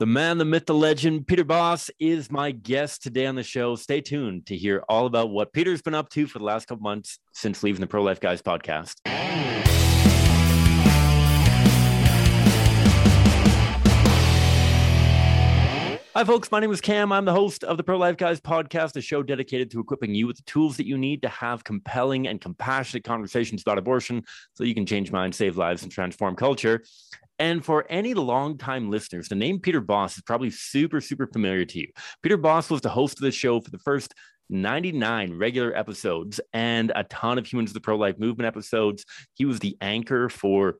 The man, the myth, the legend, Pieter Bos is my guest today on the show. Stay tuned to hear all about what Pieter's been up to for the last couple months since leaving the Pro Life Guys podcast. Hi, folks. My name is Cam. I'm the host of the Pro Life Guys podcast, a show dedicated to equipping you with the tools that you need to have compelling and compassionate conversations about abortion so you can change minds, save lives, and transform culture. And for any longtime listeners, the name Pieter Bos is probably super, super familiar to you. Pieter Bos was the host of the show for the first 99 regular episodes and a ton of Humans of the Pro Life Movement episodes. He was the anchor for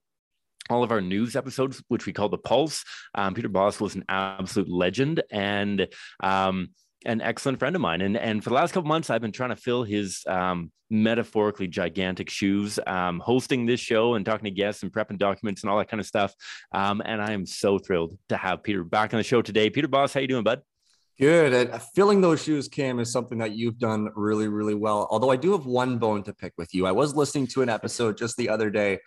all of our news episodes, which we call the Pulse. Um, Pieter Bos was an absolute legend. And um, an excellent friend of mine. And and for the last couple months, I've been trying to fill his um, metaphorically gigantic shoes, um, hosting this show and talking to guests and prepping documents and all that kind of stuff. Um, and I am so thrilled to have Pieter back on the show today. Pieter Bos, how you doing, bud? Good. And filling those shoes, Cam, is something that you've done really, really well. Although I do have one bone to pick with you. I was listening to an episode just the other day,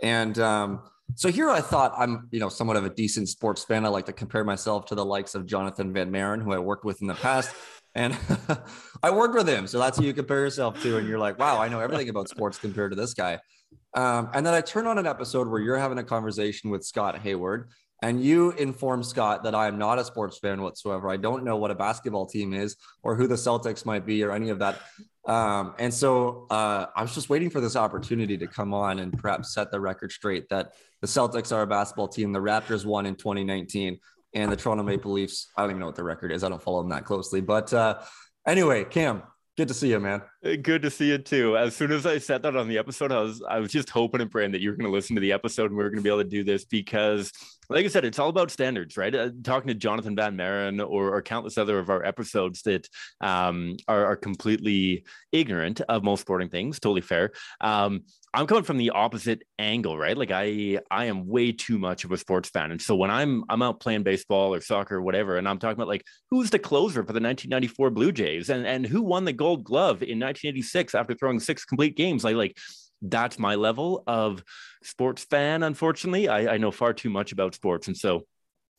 and um, so here I thought I'm, you know, somewhat of a decent sports fan. I like to compare myself to the likes of Jonathan Van Maren, who I worked with in the past. And I worked with him. So that's who you compare yourself to. And you're like, wow, I know everything about sports compared to this guy. Um, and then I turn on an episode where you're having a conversation with Scott Hayward. And you inform Scott that I am not a sports fan whatsoever. I don't know what a basketball team is or who the Celtics might be or any of that. Um, and so uh, I was just waiting for this opportunity to come on and perhaps set the record straight that the Celtics are a basketball team. The Raptors won in 2019, and the Toronto Maple Leafs. I don't even know what the record is. I don't follow them that closely. But uh, anyway, Cam, good to see you, man. Good to see you too. As soon as I said that on the episode, I was I was just hoping and praying that you were going to listen to the episode and we were going to be able to do this because like I said, it's all about standards, right? Uh, talking to Jonathan Van Maren or, or, countless other of our episodes that um, are, are, completely ignorant of most sporting things, totally fair. Um, I'm coming from the opposite angle, right? Like I, I am way too much of a sports fan, and so when I'm I'm out playing baseball or soccer or whatever, and I'm talking about like who's the closer for the 1994 Blue Jays, and and who won the Gold Glove in 1986 after throwing six complete games, like like that's my level of sports fan. Unfortunately, I, I know far too much about sports, and so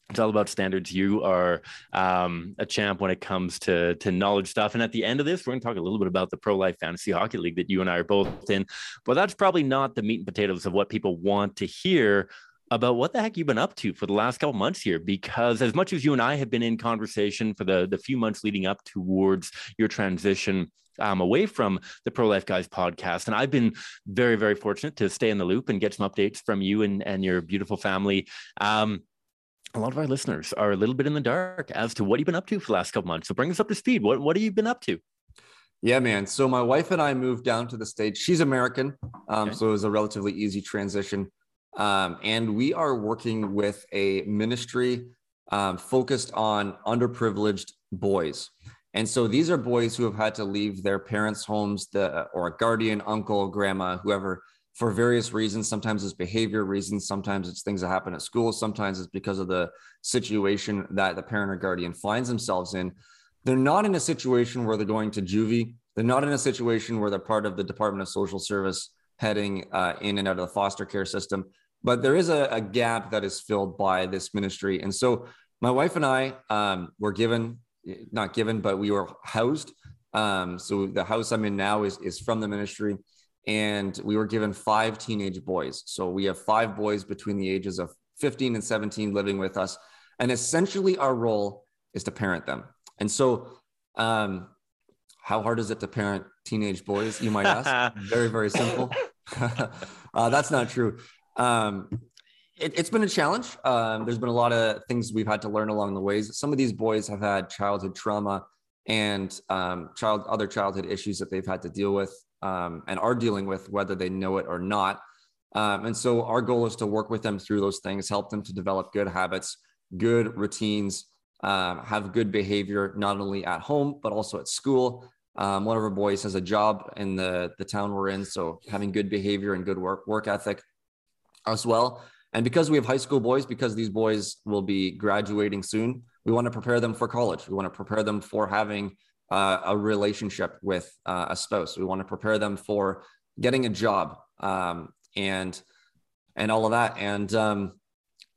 it's all about standards. You are um, a champ when it comes to to knowledge stuff. And at the end of this, we're going to talk a little bit about the Pro Life Fantasy Hockey League that you and I are both in. But that's probably not the meat and potatoes of what people want to hear about what the heck you've been up to for the last couple months here because as much as you and I have been in conversation for the the few months leading up towards your transition um, away from the Pro Life Guys podcast. And I've been very, very fortunate to stay in the loop and get some updates from you and, and your beautiful family. Um, a lot of our listeners are a little bit in the dark as to what you've been up to for the last couple months. So bring us up to speed. What, what have you been up to? Yeah, man. So my wife and I moved down to the States. She's American. Um, okay. So it was a relatively easy transition. Um, and we are working with a ministry um, focused on underprivileged boys. And so these are boys who have had to leave their parents' homes, the, or a guardian, uncle, grandma, whoever, for various reasons. Sometimes it's behavior reasons, sometimes it's things that happen at school, sometimes it's because of the situation that the parent or guardian finds themselves in. They're not in a situation where they're going to juvie. They're not in a situation where they're part of the Department of Social Service heading uh, in and out of the foster care system. But there is a, a, gap that is filled by this ministry. And so my wife and I um, were given not given, but we were housed. Um, so the house I'm in now is is from the ministry, and we were given five teenage boys. So we have five boys between the ages of 15 and 17 living with us, and essentially our role is to parent them. And so, um, how hard is it to parent teenage boys? You might ask. very very simple. uh, that's not true. Um, it, has been a challenge. Um, there's been a lot of things we've had to learn along the ways. Some of these boys have had childhood trauma and um, child other childhood issues that they've had to deal with um, and are dealing with, whether they know it or not. Um, and so our goal is to work with them through those things, help them to develop good habits, good routines, um, have good behavior not only at home but also at school. Um, one of our boys has a job in the the town we're in, so having good behavior and good work work ethic as well. And because we have high school boys, because these boys will be graduating soon, we want to prepare them for college. We want to prepare them for having uh, a relationship with uh, a spouse. We want to prepare them for getting a job um, and and all of that. And um,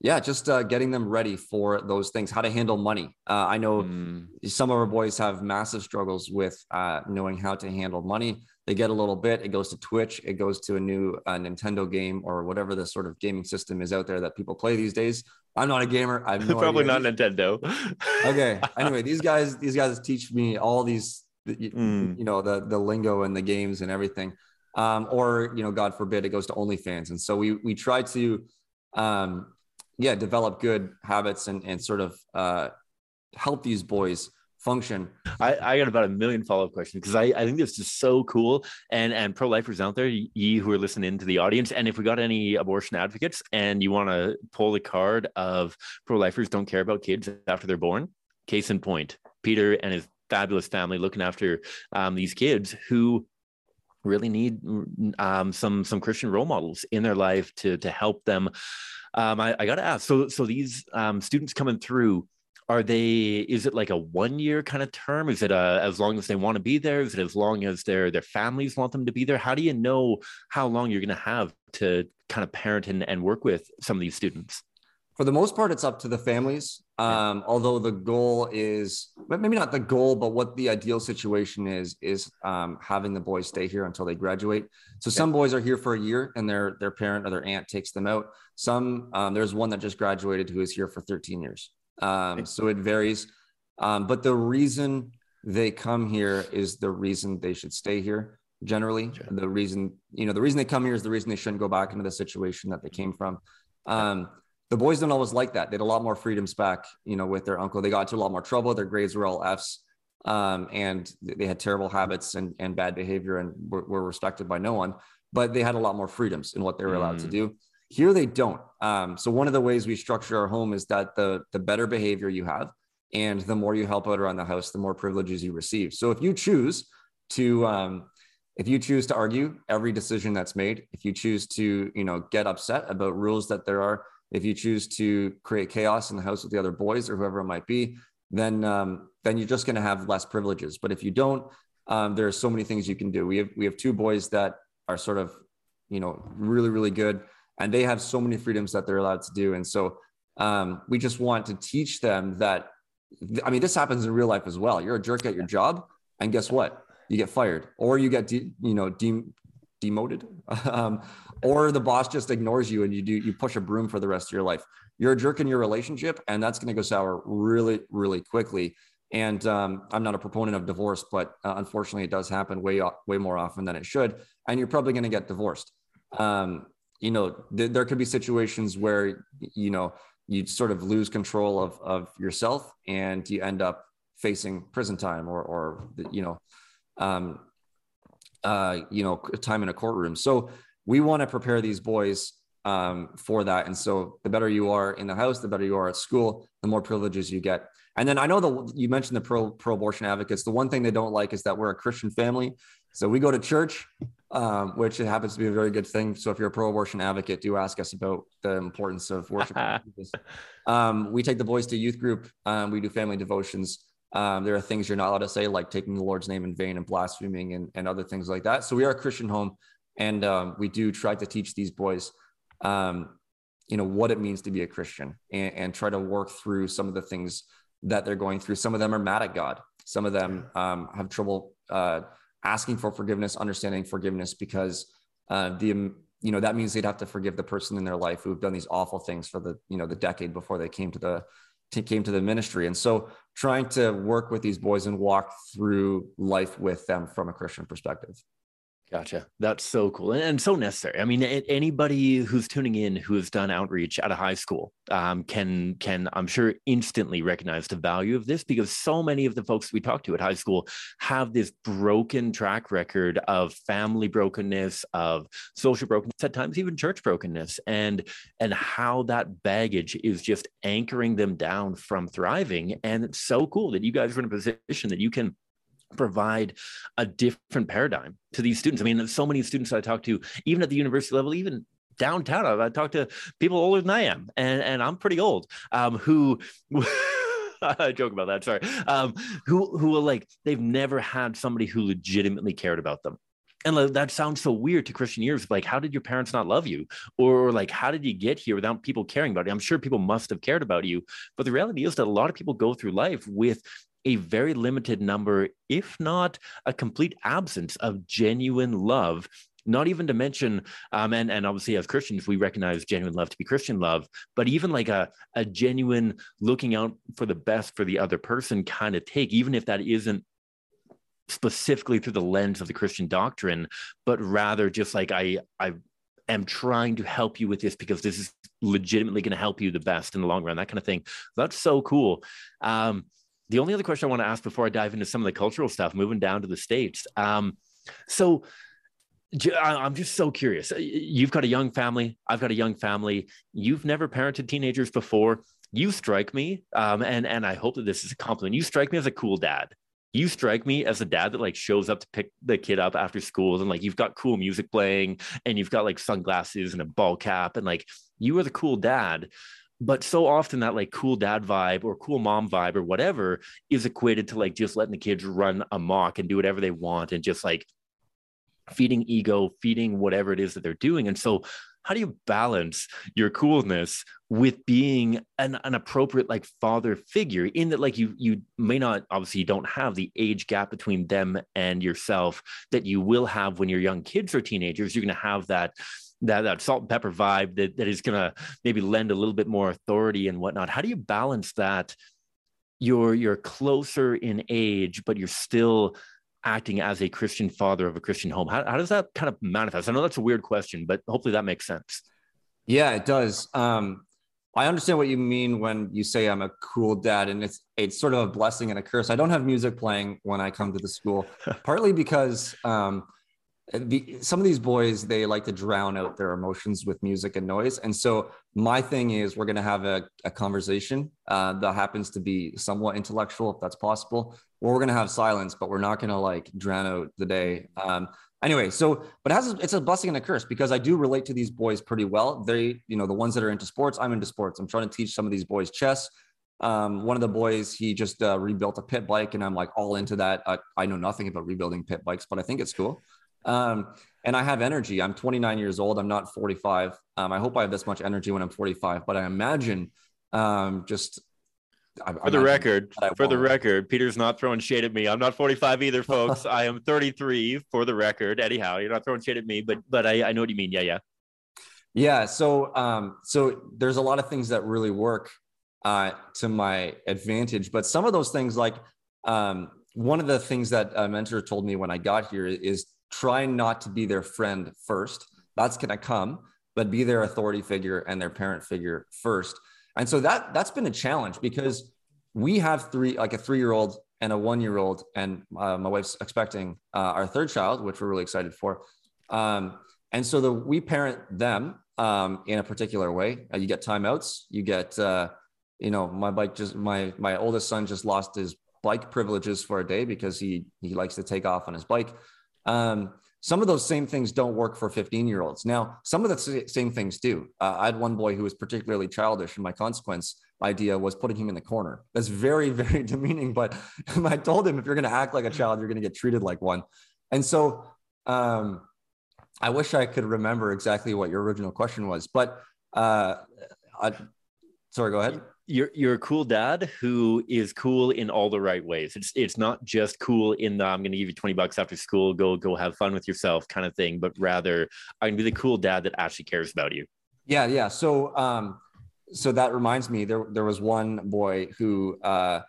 yeah, just uh, getting them ready for those things, how to handle money. Uh, I know mm. some of our boys have massive struggles with uh, knowing how to handle money. They get a little bit, it goes to Twitch, it goes to a new uh, Nintendo game or whatever the sort of gaming system is out there that people play these days. I'm not a gamer. I'm no probably idea. not Nintendo. okay. Anyway, these guys, these guys teach me all these, mm. you know, the the lingo and the games and everything. Um, or you know, God forbid, it goes to OnlyFans. And so we we try to um, yeah, develop good habits and, and sort of uh, help these boys function. I, I got about a million follow-up questions because I, I think this is so cool. And and pro-lifers out there, ye who are listening to the audience, and if we got any abortion advocates and you want to pull the card of pro-lifers don't care about kids after they're born, case in point, Pieter and his fabulous family looking after um, these kids who really need um, some some Christian role models in their life to to help them um, I, I got to ask. So, so these um, students coming through, are they? Is it like a one year kind of term? Is it a, uh, as long as they want to be there? Is it as long as their their families want them to be there? How do you know how long you're going to have to kind of parent and, and work with some of these students? For the most part, it's up to the families. Um, although the goal is maybe not the goal, but what the ideal situation is is um, having the boys stay here until they graduate. So some boys are here for a year, and their their parent or their aunt takes them out. Some um, there's one that just graduated who is here for 13 years. Um, so it varies, um, but the reason they come here is the reason they should stay here. Generally, sure. the reason you know the reason they come here is the reason they shouldn't go back into the situation that they came from. The boys don't always like that. They had a lot more freedoms back, you know, with their uncle. They got into a lot more trouble. Their grades were all Fs, um, and they had terrible habits and, and bad behavior and were, were, respected by no one. But they had a lot more freedoms in what they were allowed mm. to do. Here they don't. Um, so one of the ways we structure our home is that the the better behavior you have, and the more you help out around the house, the more privileges you receive. So if you choose to um, if you choose to argue every decision that's made, if you choose to you know get upset about rules that there are if you choose to create chaos in the house with the other boys or whoever it might be, then um, then you're just going to have less privileges. But if you don't, um, there are so many things you can do. We have we have two boys that are sort of, you know, really really good, and they have so many freedoms that they're allowed to do. And so um, we just want to teach them that. I mean, this happens in real life as well. You're a jerk at your job, and guess what? You get fired, or you get de- you know de- demoted, um, or the boss just ignores you and you do you push a broom for the rest of your life. You're a jerk in your relationship, and that's going to go sour really, really quickly. And um, I'm not a proponent of divorce, but uh, unfortunately, it does happen way way more often than it should. And you're probably going to get divorced. Um, you know, th- there could be situations where you know you sort of lose control of of yourself, and you end up facing prison time or or you know um, uh, you know, time in a courtroom. So we want to prepare these boys um, for that. And so the better you are in the house, the better you are at school, the more privileges you get. And then I know that you mentioned the pro pro abortion advocates. The one thing they don't like is that we're a Christian family. So we go to church, um, which it happens to be a very good thing. So if you're a pro abortion advocate, do ask us about the importance of worship. um, we take the boys to youth group. Um, we do family devotions. Um, there are things you're not allowed to say, like taking the Lord's name in vain and blaspheming and, and other things like that. So we are a Christian home, and um, we do try to teach these boys, um, you know, what it means to be a Christian, and, and, try to work through some of the things that they're going through. Some of them are mad at God. Some of them um, have trouble uh, asking for forgiveness, understanding forgiveness, because uh, the you know that means they'd have to forgive the person in their life who've done these awful things for the you know the decade before they came to the came to the ministry. And so trying to work with these boys and walk through life with them from a Christian perspective. Gotcha. That's so cool and, and, so necessary. I mean, anybody who's tuning in who has done outreach at a high school um, can can I'm sure instantly recognize the value of this because so many of the folks we talk to at high school have this broken track record of family brokenness, of social brokenness, at times even church brokenness, and and how that baggage is just anchoring them down from thriving. And it's so cool that you guys are in a position that you can provide a different paradigm to these students. I mean, there's so many students I talk to, even at the university level, even downtown, I, I talk to people older than I am, and, and I'm pretty old, um, who. I joke about that. Sorry. Um, who who will like they've never had somebody who legitimately cared about them and that sounds so weird to christian ears like how did your parents not love you or like how did you get here without people caring about you i'm sure people must have cared about you but the reality is that a lot of people go through life with a very limited number if not a complete absence of genuine love not even to mention um, and, and obviously as christians we recognize genuine love to be christian love but even like a, a genuine looking out for the best for the other person kind of take even if that isn't specifically through the lens of the christian doctrine but rather just like i i am trying to help you with this because this is legitimately going to help you the best in the long run that kind of thing. That's so cool. Um, the only other question i want to ask before i dive into some of the cultural stuff moving down to the states um, so I'm just so curious. Uh, you've got a young family. I've got a young family. You've never parented teenagers before. You strike me, um, and and I hope that this is a compliment. You strike me as a cool dad. You strike me as a dad that like shows up to pick the kid up after school, and like you've got cool music playing, and you've got like sunglasses and a ball cap, and like you are the cool dad. But so often that like cool dad vibe or cool mom vibe or whatever is equated to like just letting the kids run amok and do whatever they want and just like feeding ego, feeding whatever it is that they're doing. And so, how do you balance your coolness with being an, an appropriate like father figure in that like you you may not obviously you don't have the age gap between them and yourself that you will have when your young kids are teenagers you're going to have that that, that salt and pepper vibe that, that is going to maybe lend a little bit more authority and whatnot how do you balance that you're you're closer in age but you're still acting as a Christian father of a Christian home? How, how does that kind of manifest? I know that's a weird question, but hopefully that makes sense. Yeah, it does. Um, I understand what you mean when you say I'm a cool dad, and it's it's sort of a blessing and a curse. I don't have music playing when I come to the school, partly because um, the, some of these boys they like to drown out their emotions with music and noise, and so my thing is we're going to have a, a conversation uh, that happens to be somewhat intellectual, if that's possible, or we're going to have silence, but we're not going to like drown out the day. Um, anyway, so, but it has, it's a blessing and a curse because I do relate to these boys pretty well. They, you know, the ones that are into sports, I'm into sports. I'm trying to teach some of these boys chess. Um, one of the boys, he just uh, rebuilt a pit bike, and I'm like all into that. I, I know nothing about rebuilding pit bikes, but I think it's cool. Um, and I have energy. I'm 29 years old. I'm not 45. Um, I hope I have this much energy when I'm 45, but I imagine um, just I, for the record, for the record, Pieter's not throwing shade at me. I'm not 45 either, folks. I am 33 for the record. Anyhow, you're not throwing shade at me, but but I, I know what you mean. Yeah, yeah. Yeah. So um, so there's a lot of things that really work uh to my advantage, but some of those things, like um, one of the things that a mentor told me when I got here is try not to be their friend first. That's gonna come, but be their authority figure and their parent figure first. And so that that's been a challenge because we have three, like a three-year-old and a one-year-old, and uh, my wife's expecting uh, our third child, which we're really excited for. Um, and so the we parent them um, in a particular way. Uh, you get timeouts. You get, uh, you know, my bike just my my oldest son just lost his bike privileges for a day because he he likes to take off on his bike. Um, some of those same things don't work for 15 year olds. Now, some of the same things do. Uh, I had one boy who was particularly childish, and my consequence idea was putting him in the corner. That's very, very demeaning. But I told him if you're going to act like a child, you're going to get treated like one. And so um, I wish I could remember exactly what your original question was. But uh, I, sorry, go ahead you're you're a cool dad who is cool in all the right ways. It's it's not just cool in the I'm going to give you 20 bucks after school, go go have fun with yourself kind of thing, but rather I'm going to be the cool dad that actually cares about you. Yeah, yeah. So um so that reminds me there there was one boy who uh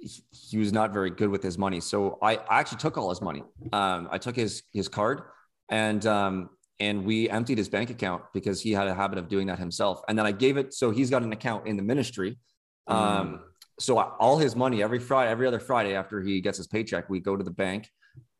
he, he was not very good with his money. So I, I actually took all his money. Um I took his his card and um and we emptied his bank account because he had a habit of doing that himself. And then I gave it so he's got an account in the ministry. Mm. Um, so all his money every Friday, every other Friday after he gets his paycheck, we go to the bank,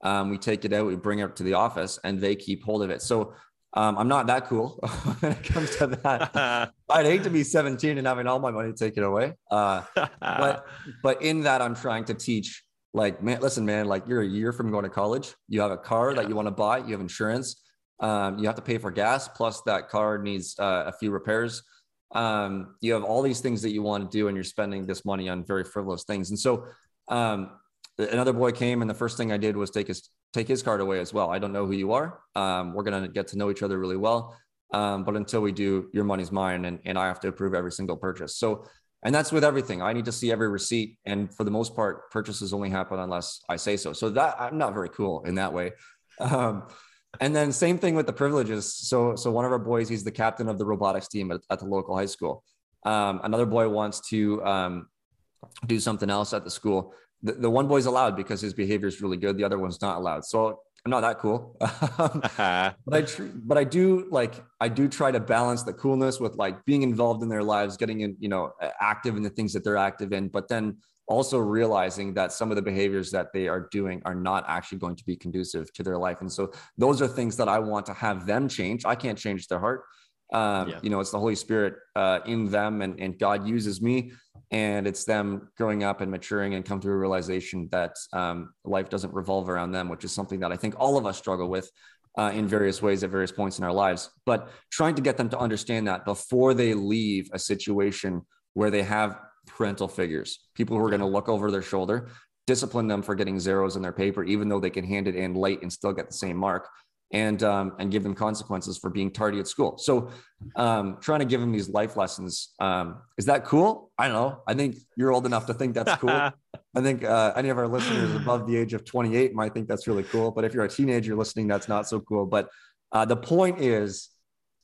um, we take it out, we bring it up to the office, and they keep hold of it. So um, I'm not that cool when it comes to that. I'd hate to be 17 and having all my money taken away. Uh, but but in that, I'm trying to teach like, man, listen, man, like you're a year from going to college. You have a car yeah. that you want to buy. You have insurance um, you have to pay for gas, plus that car needs uh, a few repairs. Um, you have all these things that you want to do, and you're spending this money on very frivolous things. And so, um, another boy came, and the first thing I did was take his take his card away as well. I don't know who you are. Um, we're gonna get to know each other really well. Um, but until we do, your money's mine, and, and I have to approve every single purchase. So, and that's with everything. I need to see every receipt, and for the most part, purchases only happen unless I say so. So that I'm not very cool in that way. Um, and then same thing with the privileges. So, so one of our boys, he's the captain of the robotics team at, at the local high school. Um, another boy wants to um, do something else at the school. The, the one boy's allowed because his behavior is really good. The other one's not allowed. So I'm not that cool. but I tr- but I do like I do try to balance the coolness with like being involved in their lives, getting in, you know, active in the things that they're active in, but then also realizing that some of the behaviors that they are doing are not actually going to be conducive to their life. And so those are things that I want to have them change. I can't change their heart. Um, yeah. You know, it's the Holy Spirit uh, in them, and, and God uses me and it's them growing up and maturing and come to a realization that um, life doesn't revolve around them which is something that i think all of us struggle with uh, in various ways at various points in our lives but trying to get them to understand that before they leave a situation where they have parental figures people who are going to look over their shoulder discipline them for getting zeros in their paper even though they can hand it in late and still get the same mark and um, and give them consequences for being tardy at school. So, um, trying to give them these life lessons um, is that cool? I don't know. I think you're old enough to think that's cool. I think uh, any of our listeners above the age of 28 might think that's really cool. But if you're a teenager listening, that's not so cool. But uh, the point is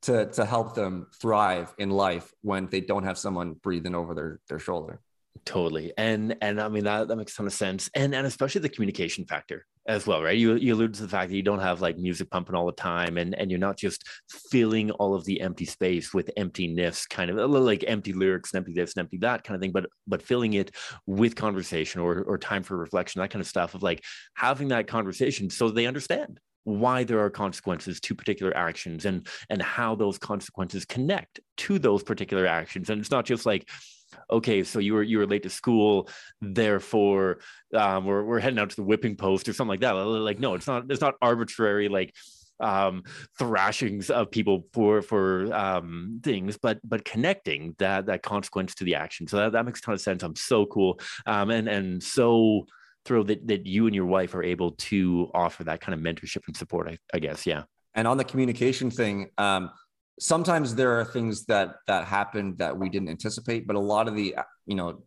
to to help them thrive in life when they don't have someone breathing over their their shoulder. Totally. And and I mean that that makes a ton of sense. And and especially the communication factor as well, right? You you allude to the fact that you don't have like music pumping all the time and and you're not just filling all of the empty space with emptiness, kind of like empty lyrics and empty this and empty that kind of thing, but but filling it with conversation or or time for reflection, that kind of stuff of like having that conversation so they understand why there are consequences to particular actions and and how those consequences connect to those particular actions. And it's not just like okay, so you were you were late to school, therefore um, we're we're heading out to the whipping post or something like that. Like, no, it's not it's not arbitrary like um thrashings of people for for um things but but connecting that that consequence to the action. So that, that makes a ton of sense. I'm so cool. Um and and so that, that you and your wife are able to offer that kind of mentorship and support I, I guess yeah. And on the communication thing um sometimes there are things that that happen that we didn't anticipate but a lot of the you know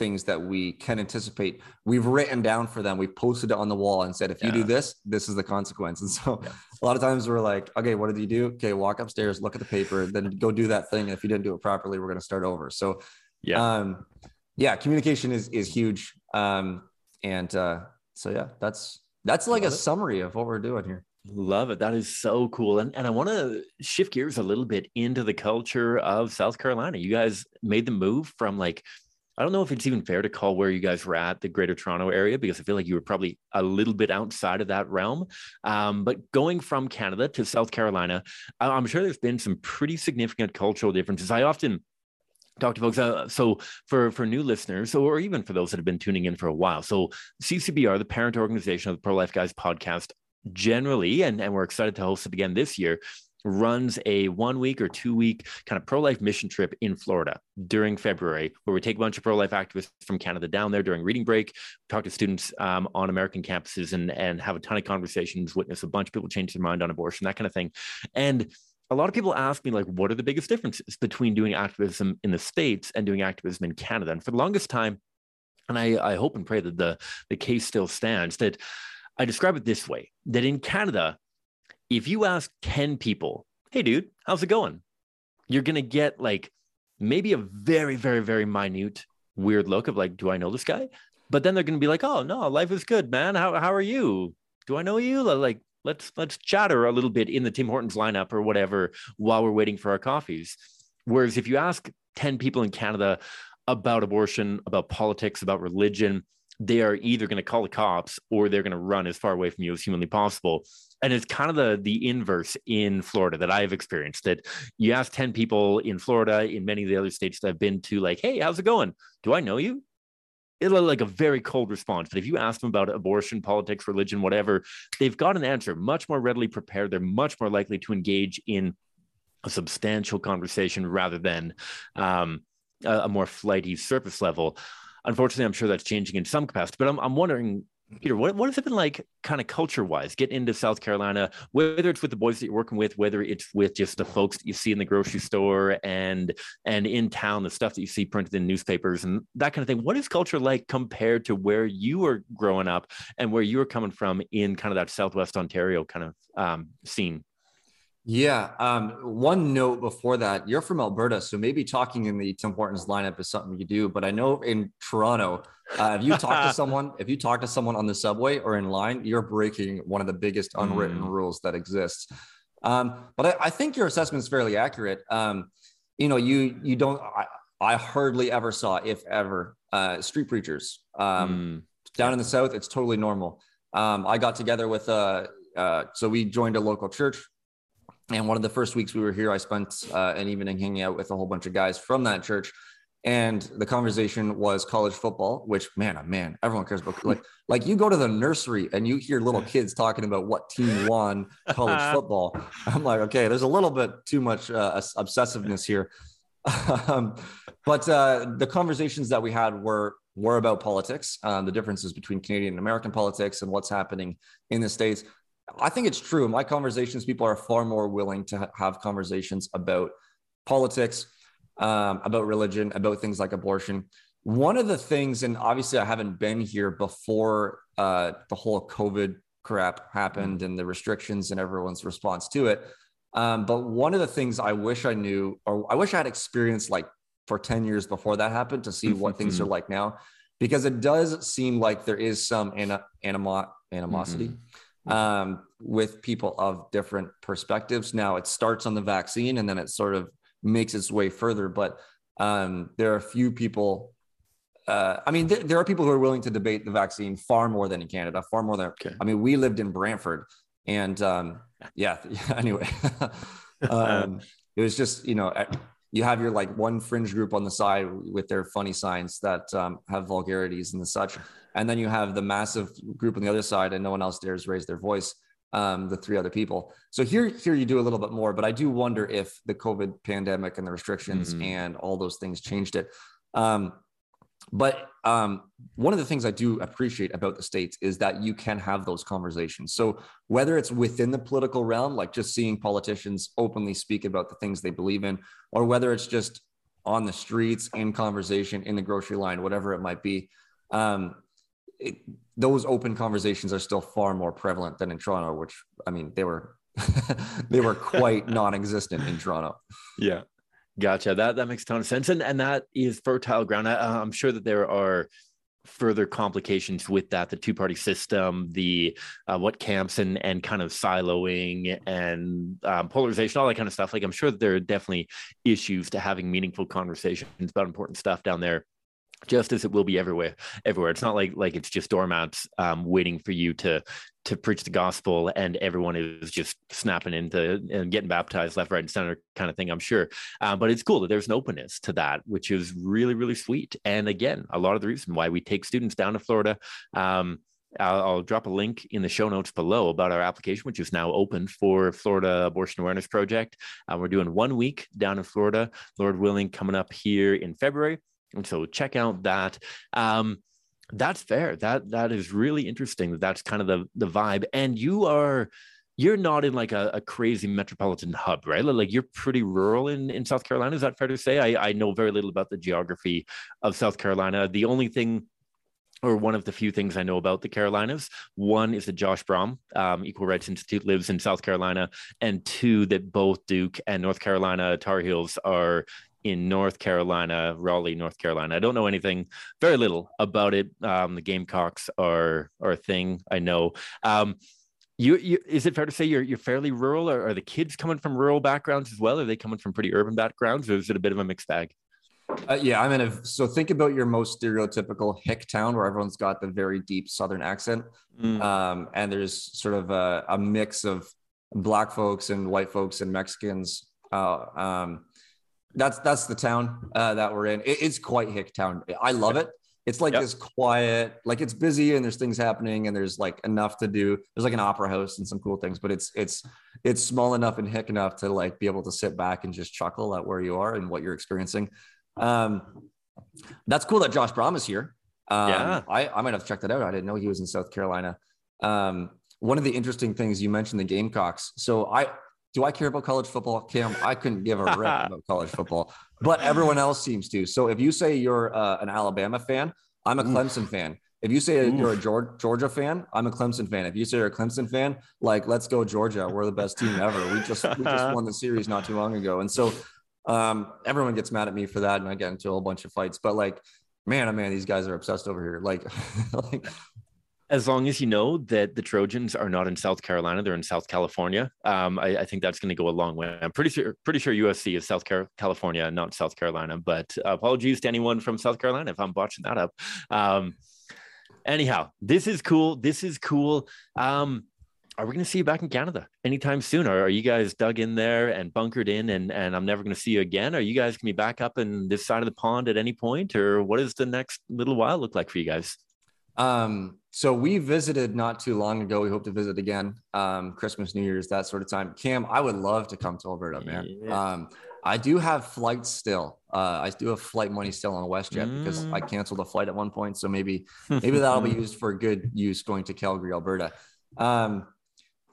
things that we can anticipate we've written down for them. We've posted it on the wall and said if you yeah. do this this is the consequence. And so yeah. a lot of times we're like okay what did you do? Okay walk upstairs look at the paper then go do that thing if you didn't do it properly we're going to start over. So yeah. um yeah communication is is huge. Um and uh so yeah that's that's like a it. summary of what we're doing here Love it. That is so cool. And, and I want to shift gears a little bit into the culture of South Carolina. You guys made the move from like, I don't know if it's even fair to call where you guys were at the Greater Toronto area because I feel like you were probably a little bit outside of that realm. Um, but going from Canada to South Carolina, I'm sure there's been some pretty significant cultural differences. I often talk to folks. Uh, so for for new listeners, or even for those that have been tuning in for a while, so CCBR, the parent organization of the Pro Life Guys podcast, generally, and, and we're excited to host it again this year, runs a one week or two week kind of pro life mission trip in Florida during February, where we take a bunch of pro life activists from Canada down there during reading break, talk to students um, on American campuses, and and have a ton of conversations, witness a bunch of people change their mind on abortion, that kind of thing, and. A lot of people ask me, like, what are the biggest differences between doing activism in the States and doing activism in Canada? And for the longest time, and I, I hope and pray that the, the case still stands, that I describe it this way that in Canada, if you ask 10 people, hey, dude, how's it going? You're going to get like maybe a very, very, very minute, weird look of like, do I know this guy? But then they're going to be like, oh, no, life is good, man. How, how are you? Do I know you? Like, let's let's chatter a little bit in the Tim Hortons lineup or whatever while we're waiting for our coffees. Whereas if you ask 10 people in Canada about abortion, about politics, about religion, they are either going to call the cops or they're going to run as far away from you as humanly possible. And it's kind of the the inverse in Florida that I've experienced. That you ask 10 people in Florida, in many of the other states that I've been to, like, hey, how's it going? Do I know you? It'll like a very cold response. But if you ask them about abortion, politics, religion, whatever, they've got an answer much more readily prepared. They're much more likely to engage in a substantial conversation rather than um, a, a more flighty surface level. unfortunately, I'm sure that's changing in some capacity. But I'm, I'm wondering, Pieter, what, what has it been like kind of culture wise getting into South Carolina, whether it's with the boys that you're working with, whether it's with just the folks that you see in the grocery store and and in town, the stuff that you see printed in newspapers and that kind of thing. What is culture like compared to where you were growing up and where you were coming from in kind of that Southwest Ontario kind of um, scene? Yeah. Um, one note before that, you're from Alberta, so maybe talking in the Tim Hortons lineup is something you do. But I know in Toronto, uh, if you talk to someone, if you talk to someone on the subway or in line, you're breaking one of the biggest unwritten mm. rules that exists. Um, but I, I, think your assessment is fairly accurate. Um, you know, you you don't. I, I, hardly ever saw, if ever, uh, street preachers um, mm. down in the south. It's totally normal. Um, I got together with uh, uh, so we joined a local church and one of the first weeks we were here, I spent uh, an evening hanging out with a whole bunch of guys from that church. And the conversation was college football, which man, oh man, everyone cares about. Like, like you go to the nursery and you hear little kids talking about what team won college football. I'm like, okay, there's a little bit too much uh, obsessiveness here. um, but uh, the conversations that we had were were about politics, um, the differences between Canadian and American politics, and what's happening in the states. I think it's true. In my conversations, people are far more willing to have conversations about politics, um, about religion, about things like abortion. One of the things, and obviously I haven't been here before uh, the whole COVID crap happened and the restrictions and everyone's response to it. Um, but one of the things I wish I knew, or I wish I had experienced like for 10 years before that happened to see what things are like now, because it does seem like there is some an- animo- animosity. Mm-hmm um, with people of different perspectives. Now it starts on the vaccine and then it sort of makes its way further, but um, there are a few people. Uh, I mean, th- there are people who are willing to debate the vaccine far more than in Canada, far more than. Okay. I mean, we lived in Brantford, and um, yeah. Anyway, um, it was just you know you have your like one fringe group on the side with their funny signs that um, have vulgarities and such. And then you have the massive group on the other side and no one else dares raise their voice um, the three other people. So here here you do a little bit more but i do wonder if the covid pandemic and the restrictions mm-hmm. and all those things changed it. Um, but um, one of the things I do appreciate about the states is that you can have those conversations. So whether it's within the political realm, like just seeing politicians openly speak about the things they believe in, or whether it's just on the streets in conversation in the grocery line, whatever it might be, um, it, those open conversations are still far more prevalent than in Toronto, which I mean, they were they were quite non-existent in Toronto. Yeah. Gotcha. That that makes a ton of sense, and and that is fertile ground. I, am sure that there are further complications with that the two party system the uh, what camps and and kind of siloing and um, polarization all that kind of stuff like i'm sure that there are definitely issues to having meaningful conversations about important stuff down there just as it will be everywhere everywhere it's not like like it's just doormats um, waiting for you to to preach the gospel and everyone is just snapping into and getting baptized left right and center kind of thing i'm sure um, but it's cool that there's an openness to that which is really really sweet and again a lot of the reason why we take students down to florida um, I'll, I'll, drop a link in the show notes below about our application, which is now open for Florida Abortion Awareness Project. Uh, we're doing one week down in Florida, Lord willing, coming up here in February. And so check out that. Um, that's fair. That that is really interesting. That that's kind of the the vibe. And you are you're not in like a, a, crazy metropolitan hub, right? Like you're pretty rural in, in South Carolina. Is that fair to say? I, I know very little about the geography of South Carolina. The only thing or one of the few things I know about the Carolinas. One is that Josh Brahm, um, Equal Rights Institute, lives in South Carolina, and two that both Duke and North Carolina Tar Heels are in North Carolina, Raleigh, North Carolina. I don't know anything, very little about it. Um, the Gamecocks are are a thing I know. Um, you, you, is it fair to say you're you're fairly rural, or are the kids coming from rural backgrounds as well? Are they coming from pretty urban backgrounds, or is it a bit of a mixed bag? Uh, yeah, I'm in a. So think about your most stereotypical hick town where everyone's got the very deep Southern accent, mm. um, and there's sort of a, a, mix of black folks and white folks and Mexicans. Uh, um, that's that's the town uh, that we're in. It, it's quite hick town. I love it. It's like yep. this quiet, like it's busy and there's things happening and there's like enough to do. There's like an opera house and some cool things, but it's it's it's small enough and hick enough to like be able to sit back and just chuckle at where you are and what you're experiencing. Um, That's cool that Josh Brahm is here. Um, Yeah. I, I might have checked that out. I didn't know he was in South Carolina. Um, one of the interesting things you mentioned the Gamecocks. So I do I care about college football, Cam? I couldn't give a rip about college football, but everyone else seems to. So if you say you're uh, an Alabama fan, I'm a Oof. Clemson fan. If you say you're a Georgia fan, I'm a Clemson fan. If you say you're a Clemson fan, like let's go Georgia, we're the best team ever. We just we just won the series not too long ago, and so um, everyone gets mad at me for that, and I get into a whole bunch of fights. But like, man, oh man, these guys are obsessed over here. Like, like as long as you know that the Trojans are not in South Carolina, they're in South California. Um, I, I think that's going to go a long way. I'm pretty sure, pretty sure USC is South Car- California, not South Carolina. But apologies to anyone from South Carolina if I'm botching that up. Um, anyhow, this is cool. This is cool. Um, are we going to see you back in Canada anytime soon? Or are you guys dug in there and bunkered in, and and I'm never going to see you again? Are you guys going to be back up in this side of the pond at any point, or what does the next little while look like for you guys? Um, so we visited not too long ago. We hope to visit again. Um, Christmas, New Year's, that sort of time. Cam, I would love to come to Alberta, man. Yeah. Um, I do have flights still. Uh, I do have flight money still on WestJet because Mm. I canceled a flight at one point. So maybe maybe that'll be used for good use going to Calgary, Alberta. Um,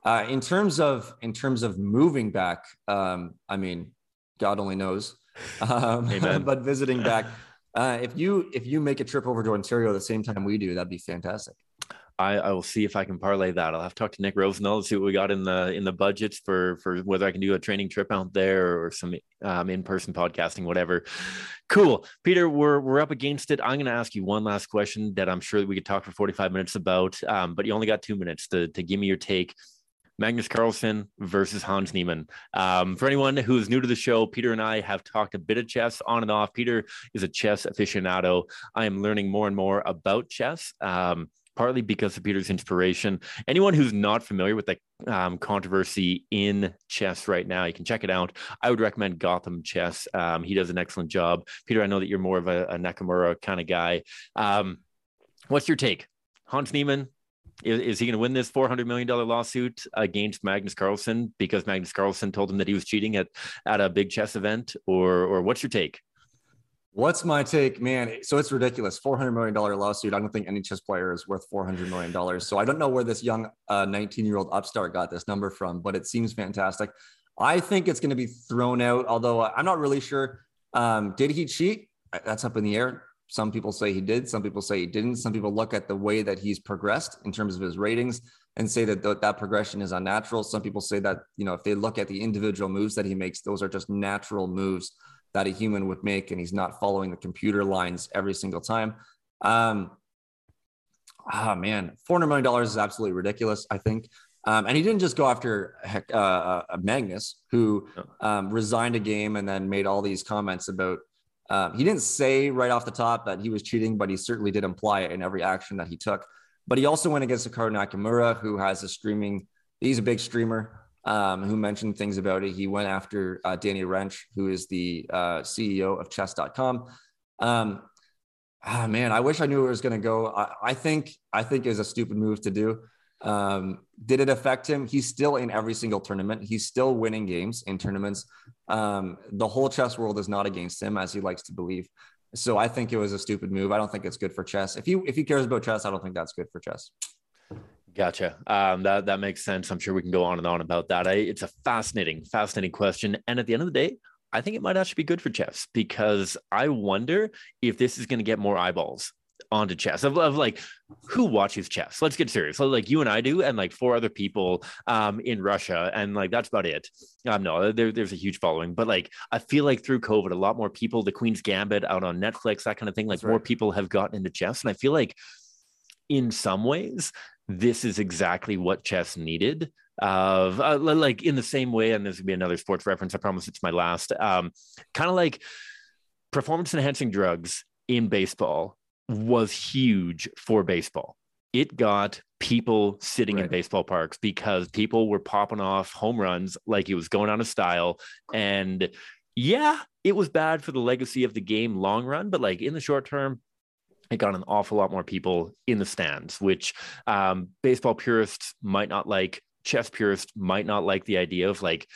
uh, in terms of in terms of moving back, um, I mean, God only knows. Um, but visiting back, uh, if you if you make a trip over to Ontario the same time we do, that'd be fantastic. I, I will see if I can parlay that. I'll have to talk to Nick Rosenthal see what we got in the in the budgets for for whether I can do a training trip out there or some um, in person podcasting, whatever. Cool, Pieter. We're we're up against it. I'm going to ask you one last question that I'm sure we could talk for 45 minutes about, um, but you only got two minutes to to give me your take. Magnus Carlsen versus Hans Niemann. Um, for anyone who's new to the show, Pieter and I have talked a bit of chess on and off. Pieter is a chess aficionado. I am learning more and more about chess. Um, partly because of Pieter's inspiration. Anyone who's not familiar with the um, controversy in chess right now, you can check it out. I would recommend Gotham Chess. Um, he does an excellent job. Pieter, I know that you're more of a, a Nakamura kind of guy. Um, what's your take? Hans Niemann, is, is he going to win this $400 million lawsuit against Magnus Carlsen because Magnus Carlsen told him that he was cheating at, at a big chess event? Or, or what's your take? What's my take, man? So it's ridiculous. Four hundred million dollar lawsuit. I don't think any chess player is worth four hundred million dollars. So I don't know where this young nineteen year old upstart got this number from, but it seems fantastic. I think it's going to be thrown out. Although I'm not really sure. Um, did he cheat? That's up in the air. Some people say he did. Some people say he didn't. Some people look at the way that he's progressed in terms of his ratings and say that th- that progression is unnatural. Some people say that you know if they look at the individual moves that he makes, those are just natural moves that a human would make, and he's not following the computer lines every single time. Um, ah, man, four hundred million dollars is absolutely ridiculous. I think, um, and he didn't just go after uh, uh, Magnus, who um, resigned a game and then made all these comments about. Um, he didn't say right off the top that he was cheating, but he certainly did imply it in every action that he took. But he also went against Hikaru Nakamura, who has a streaming. He's a big streamer um, who mentioned things about it. He went after uh, Danny Rensch, who is the uh, CEO of chess.com. Um, ah, man, I wish I knew it was going to go. I, I think, I think is a stupid move to do. Um, did it affect him? He's still in every single tournament. He's still winning games in tournaments. Um, the whole chess world is not against him, as he likes to believe. So I think it was a stupid move. I don't think it's good for chess. If he if he cares about chess, I don't think that's good for chess. Gotcha. Um, that that makes sense. I'm sure we can go on and on about that. I, it's a fascinating, fascinating question. And at the end of the day, I think it might actually be good for chess because I wonder if this is going to get more eyeballs onto chess of, of like who watches chess? Let's get serious. So like you and i do and like four other people um in russia and like that's about it. Um no there, there's a huge following but like i feel like through covid a lot more people the queen's gambit out on netflix that kind of thing like right. more people have gotten into chess and i feel like in some ways this is exactly what chess needed of uh, like in the same way and this would be another sports reference i promise it's my last um kind of like performance enhancing drugs in baseball was huge for baseball it got people sitting in baseball parks because people were popping off home runs like it was going out of style and yeah it was bad for the legacy of the game long run but like in the short term it got an awful lot more people in the stands, which um, baseball purists might not like. Chess purists might not like the idea of like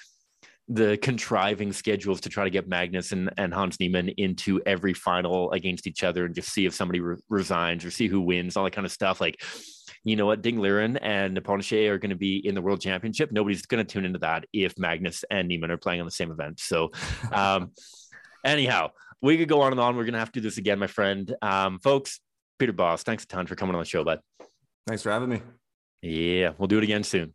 the contriving schedules to try to get Magnus and, and Hans Niemann into every final against each other and just see if somebody re- resigns or see who wins, all that kind of stuff. Like, you know what, Ding Liren and Nepomniachtchi are going to be in the World Championship. Nobody's going to tune into that if Magnus and Niemann are playing on the same event. So, um, anyhow, we could go on and on. We're going to have to do this again, my friend. Um, folks, Pieter Bos, thanks a ton for coming on the show, bud. Thanks for having me. Yeah, we'll do it again soon.